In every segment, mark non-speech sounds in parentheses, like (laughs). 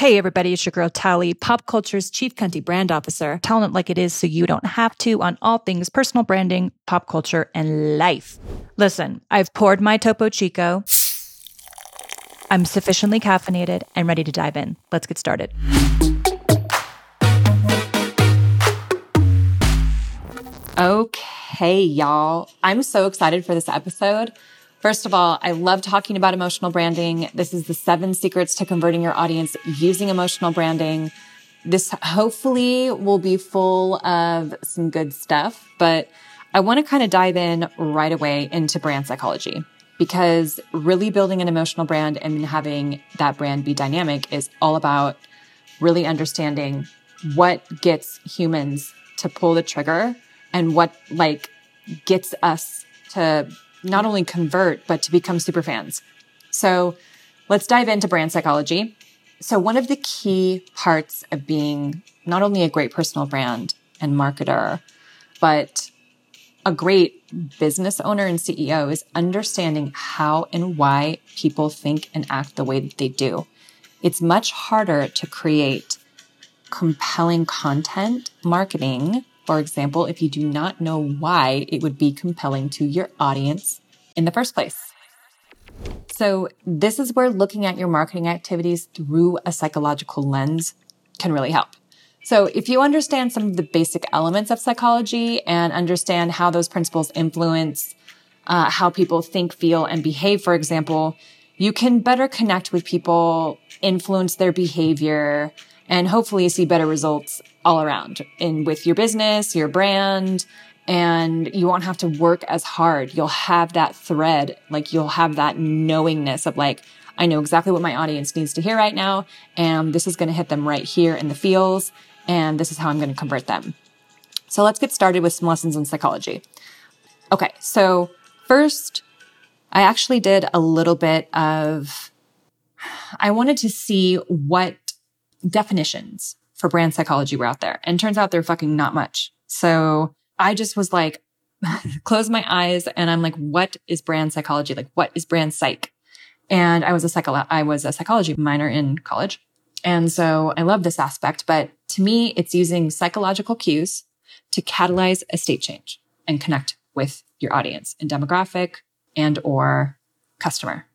Hey, everybody, it's your girl Talie, pop culture's chief cunty brand officer, telling it like it is so you don't have to on all things personal branding, pop culture, and life. Listen, I've poured my Topo Chico. I'm sufficiently caffeinated and ready to dive in. Let's get started. Okay, y'all. I'm so excited for this episode. First of all, I love talking about emotional branding. This is the seven secrets to converting your audience using emotional branding. This hopefully will be full of some good stuff, but I want to kind of dive in right away into brand psychology because really building an emotional brand and having that brand be dynamic is all about really understanding what gets humans to pull the trigger and what like gets us to not only convert, but to become super fans. So let's dive into brand psychology. So one of the key parts of being not only a great personal brand and marketer, but a great business owner and CEO is understanding how and why people think and act the way that they do. It's much harder to create compelling content marketing for example, if you do not know why it would be compelling to your audience in the first place. So this is where looking at your marketing activities through a psychological lens can really help. So if you understand some of the basic elements of psychology and understand how those principles influence uh, how people think, feel, and behave, for example, you can better connect with people, influence their behavior, and hopefully you see better results all around in with your business, your brand, and you won't have to work as hard. You'll have that thread, like you'll have that knowingness of like, I know exactly what my audience needs to hear right now, and this is going to hit them right here in the feels, and this is how I'm going to convert them. So let's get started with some lessons in psychology. Okay, so first, I actually did a little bit of, I wanted to see what definitions for brand psychology were out there. And turns out they're fucking not much. So I just was like, (laughs) close my eyes and I'm like, what is brand psychology? Like, what is brand psych? And I was a psycho, I was a psychology minor in college. And so I love this aspect, but to me, it's using psychological cues to catalyze a state change and connect with your audience and demographic and or customer.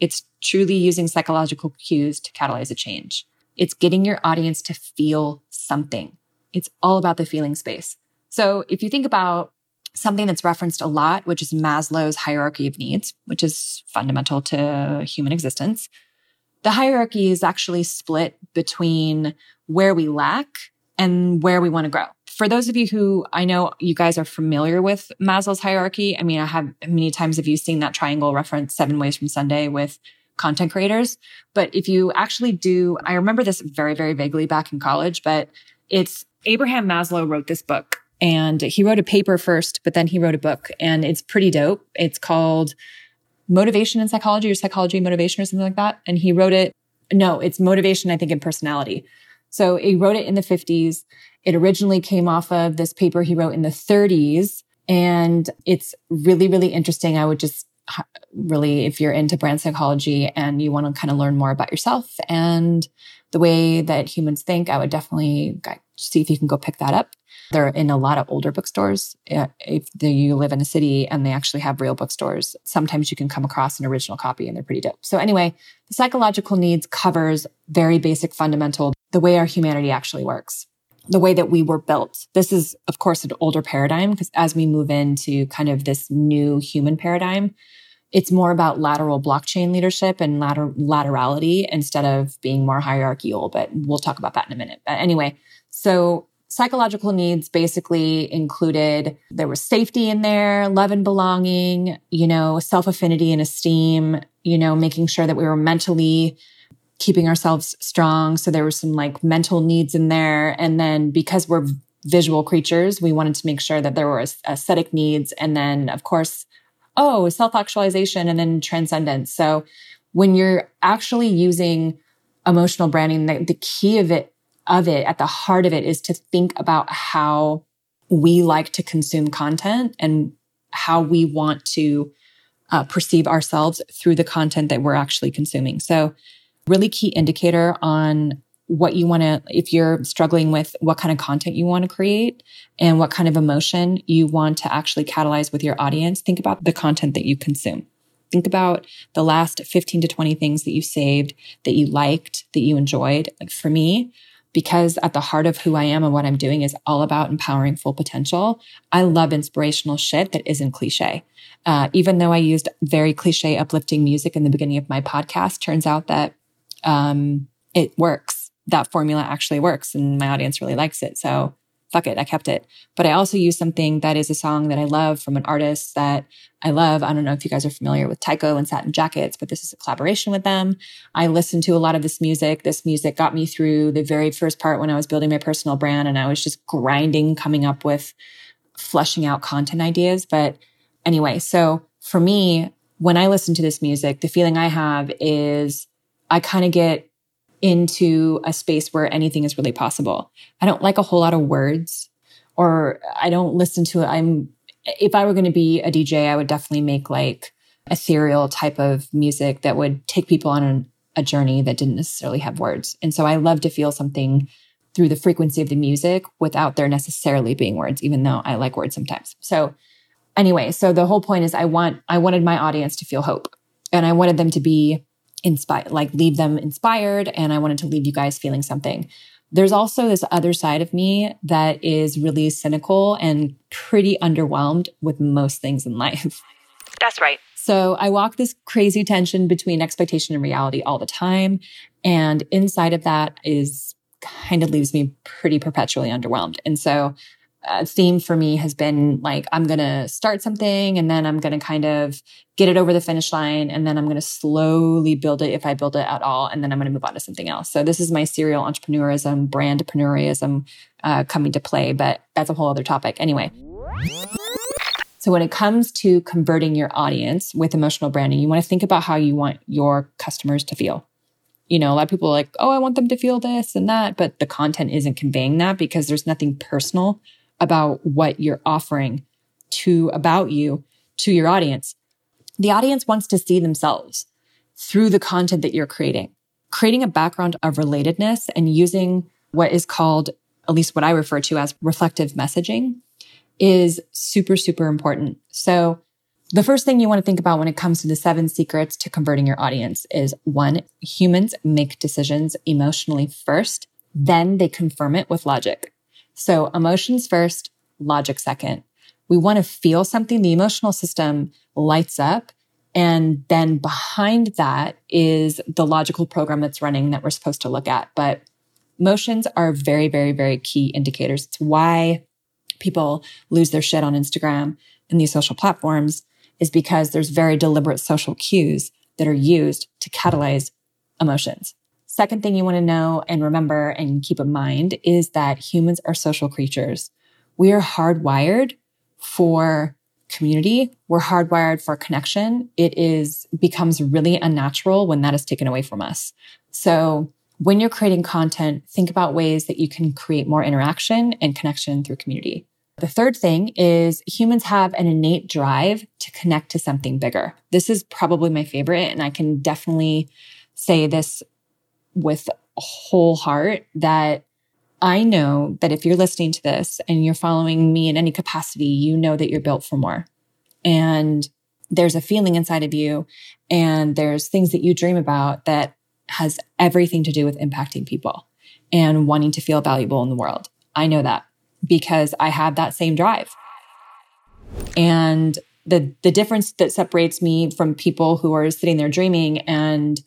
It's truly using psychological cues to catalyze a change. It's getting your audience to feel something. It's all about the feeling space. So if you think about something that's referenced a lot, which is Maslow's hierarchy of needs, which is fundamental to human existence, the hierarchy is actually split between where we lack and where we want to grow. For those of you who I know you guys are familiar with Maslow's hierarchy, I mean, I have many times have you seen that triangle reference seven ways from Sunday with content creators. But if you actually do, I remember this very, very vaguely back in college, but it's Abraham Maslow wrote this book and he wrote a paper first, but then he wrote a book and it's pretty dope. It's called Motivation in Psychology or Psychology Motivation or something like that. And he wrote it. No, it's motivation, I think, in personality. So he wrote it in the 50s. It originally came off of this paper he wrote in the 30s. And it's really, really interesting. I would just really, if you're into brand psychology and you want to kind of learn more about yourself and the way that humans think, I would definitely see if you can go pick that up. They're in a lot of older bookstores. Eh, if you live in a city and they actually have real bookstores, sometimes you can come across an original copy and they're pretty dope. So anyway, the psychological needs covers very basic fundamental, the way our humanity actually works the way that we were built. This is, of course, an older paradigm because as we move into kind of this new human paradigm, it's more about lateral blockchain leadership and later, laterality instead of being more hierarchical. But we'll talk about that in a minute. But anyway, so psychological needs basically included there was safety in there, love and belonging, you know, self affinity and esteem, you know, making sure that we were mentally keeping ourselves strong. So there were some like mental needs in there. And then because we're visual creatures, we wanted to make sure that there were aesthetic needs. And then, of course, oh, self actualization and then transcendence. So when you're actually using emotional branding, the, the key of it, of it at the heart of it is to think about how we like to consume content and how we want to uh, perceive ourselves through the content that we're actually consuming. So really key indicator on what you want to, if you're struggling with what kind of content you want to create and what kind of emotion you want to actually catalyze with your audience, think about the content that you consume. Think about the last 15 to 20 things that you saved, that you liked, that you enjoyed. Like for me, because at the heart of who I am and what I'm doing is all about empowering full potential. I love inspirational shit that isn't cliche. Uh, even though I used very cliche uplifting music in the beginning of my podcast, turns out that um, it works. That formula actually works and my audience really likes it. So fuck it, I kept it. But I also use something that is a song that I love from an artist that I love. I don't know if you guys are familiar with Tycho and Satin Jackets, but this is a collaboration with them. I listened to a lot of this music. This music got me through the very first part when I was building my personal brand and I was just grinding, coming up with fleshing out content ideas. But anyway, so for me, when I listen to this music, the feeling I have is I kind of get into a space where anything is really possible. I don't like a whole lot of words or I don't listen to it. I'm, if I were going to be a DJ, I would definitely make like ethereal type of music that would take people on an, a journey that didn't necessarily have words. And so I love to feel something through the frequency of the music without there necessarily being words, even though I like words sometimes. So anyway, so the whole point is I want, I wanted my audience to feel hope and I wanted them to be inspire, like leave them inspired. And I wanted to leave you guys feeling something. There's also this other side of me that is really cynical and pretty underwhelmed with most things in life. (laughs) That's right. So I walk this crazy tension between expectation and reality all the time. And inside of that is kind of leaves me pretty perpetually underwhelmed. And so a theme for me has been like, I'm going to start something and then I'm going to kind of get it over the finish line. And then I'm going to slowly build it if I build it at all. And then I'm going to move on to something else. So this is my serial entrepreneurism, brandpreneurism uh, coming to play, but that's a whole other topic. Anyway. So when it comes to converting your audience with emotional branding, you want to think about how you want your customers to feel. You know, a lot of people are like, oh, I want them to feel this and that, but the content isn't conveying that because there's nothing personal about what you're offering to about you to your audience. The audience wants to see themselves through the content that you're creating, creating a background of relatedness and using what is called, at least what I refer to as reflective messaging is super, super important. So the first thing you want to think about when it comes to the seven secrets to converting your audience is one, humans make decisions emotionally first, then they confirm it with logic. So emotions first, logic second. We want to feel something. The emotional system lights up. And then behind that is the logical program that's running that we're supposed to look at. But emotions are very, very, very key indicators. It's why people lose their shit on Instagram and these social platforms is because there's very deliberate social cues that are used to catalyze emotions. Second thing you want to know and remember and keep in mind is that humans are social creatures. We are hardwired for community. We're hardwired for connection. It is becomes really unnatural when that is taken away from us. So when you're creating content, think about ways that you can create more interaction and connection through community. The third thing is humans have an innate drive to connect to something bigger. This is probably my favorite. And I can definitely say this with whole heart that I know that if you're listening to this and you're following me in any capacity, you know that you're built for more. And there's a feeling inside of you and there's things that you dream about that has everything to do with impacting people and wanting to feel valuable in the world. I know that because I have that same drive. And the the difference that separates me from people who are sitting there dreaming and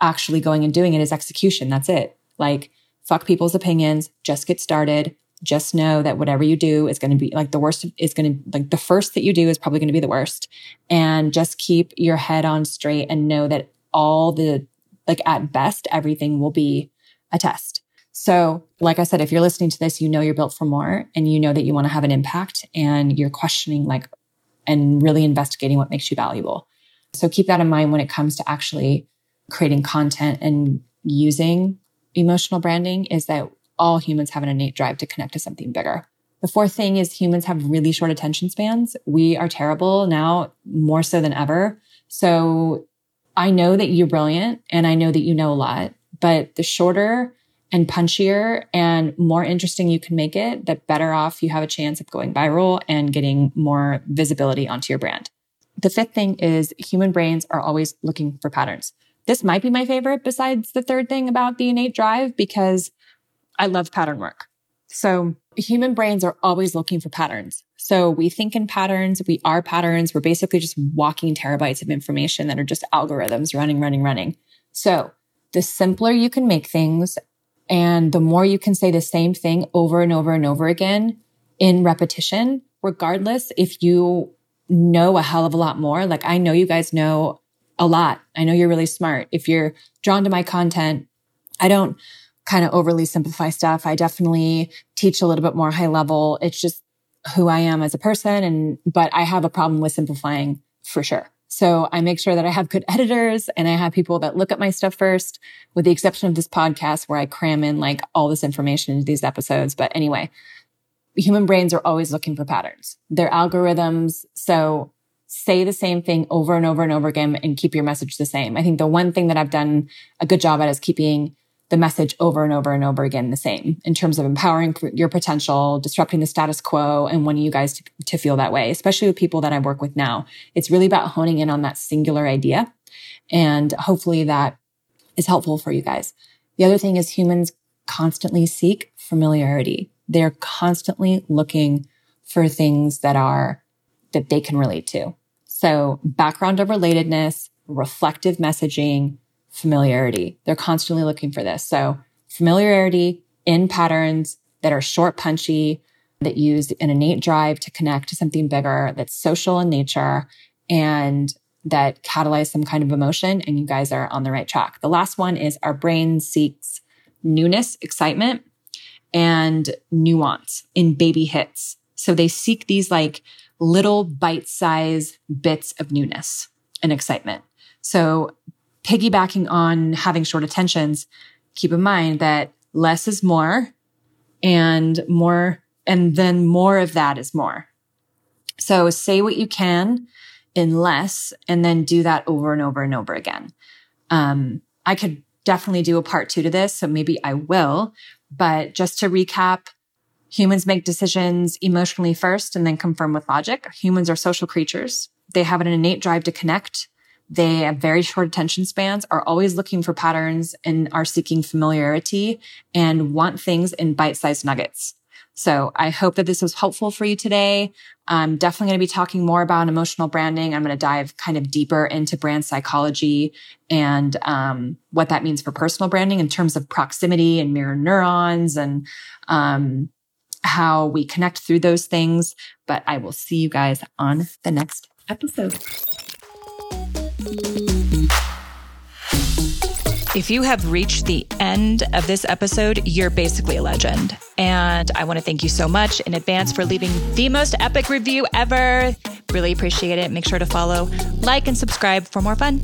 actually going and doing it is execution. That's it. Like, fuck people's opinions, just get started. Just know that whatever you do is going to be like the worst is going to like the first that you do is probably going to be the worst. And just keep your head on straight and know that all the, like at best, everything will be a test. So, like I said, if you're listening to this, you know you're built for more and you know that you want to have an impact and you're questioning like and really investigating what makes you valuable. So keep that in mind when it comes to actually creating content and using emotional branding is that all humans have an innate drive to connect to something bigger. The fourth thing is humans have really short attention spans. We are terrible now more so than ever. So I know that you're brilliant and I know that you know a lot, but the shorter and punchier and more interesting you can make it, the better off you have a chance of going viral and getting more visibility onto your brand. The fifth thing is human brains are always looking for patterns. This might be my favorite besides the third thing about the innate drive because I love pattern work. So human brains are always looking for patterns. So we think in patterns. We are patterns. We're basically just walking terabytes of information that are just algorithms running, running, running. So the simpler you can make things and the more you can say the same thing over and over and over again in repetition, regardless if you know a hell of a lot more. Like I know you guys know a lot. I know you're really smart. If you're drawn to my content, I don't kind of overly simplify stuff. I definitely teach a little bit more high level. It's just who I am as a person. And, but I have a problem with simplifying for sure. So I make sure that I have good (laughs) editors and I have people that look at my stuff first, with the exception of this podcast where I cram in like all this information into these episodes. But anyway, human brains are always looking for patterns. They're algorithms. So say the same thing over and over and over again and keep your message the same. I think the one thing that I've done a good job at is keeping the message over and over and over again the same in terms of empowering your potential, disrupting the status quo, and wanting you guys to, to feel that way, especially with people that I work with now. It's really about honing in on that singular idea. And hopefully that is helpful for you guys. The other thing is humans constantly seek familiarity. They're constantly looking for things that are, that they can relate to. So background of relatedness, reflective messaging, familiarity. They're constantly looking for this. So familiarity in patterns that are short, punchy, that use an innate drive to connect to something bigger that's social in nature and that catalyze some kind of emotion. And you guys are on the right track. The last one is our brain seeks newness, excitement, and nuance in baby hits. So they seek these like little bite size bits of newness and excitement. So piggybacking on having short attentions, keep in mind that less is more and more, and then more of that is more. So say what you can in less and then do that over and over and over again. Um, I could definitely do a part two to this. So maybe I will, but just to recap, humans make decisions emotionally first and then confirm with logic. Humans are social creatures. They have an innate drive to connect they have very short attention spans, are always looking for patterns and are seeking familiarity and want things in bite-sized nuggets. So I hope that this was helpful for you today. I'm definitely going to be talking more about emotional branding. I'm going to dive kind of deeper into brand psychology and um, what that means for personal branding in terms of proximity and mirror neurons and um, how we connect through those things. But I will see you guys on the next episode. If you have reached the end of this episode, you're basically a legend. And I want to thank you so much in advance for leaving the most epic review ever. Really appreciate it. Make sure to follow, like, and subscribe for more fun.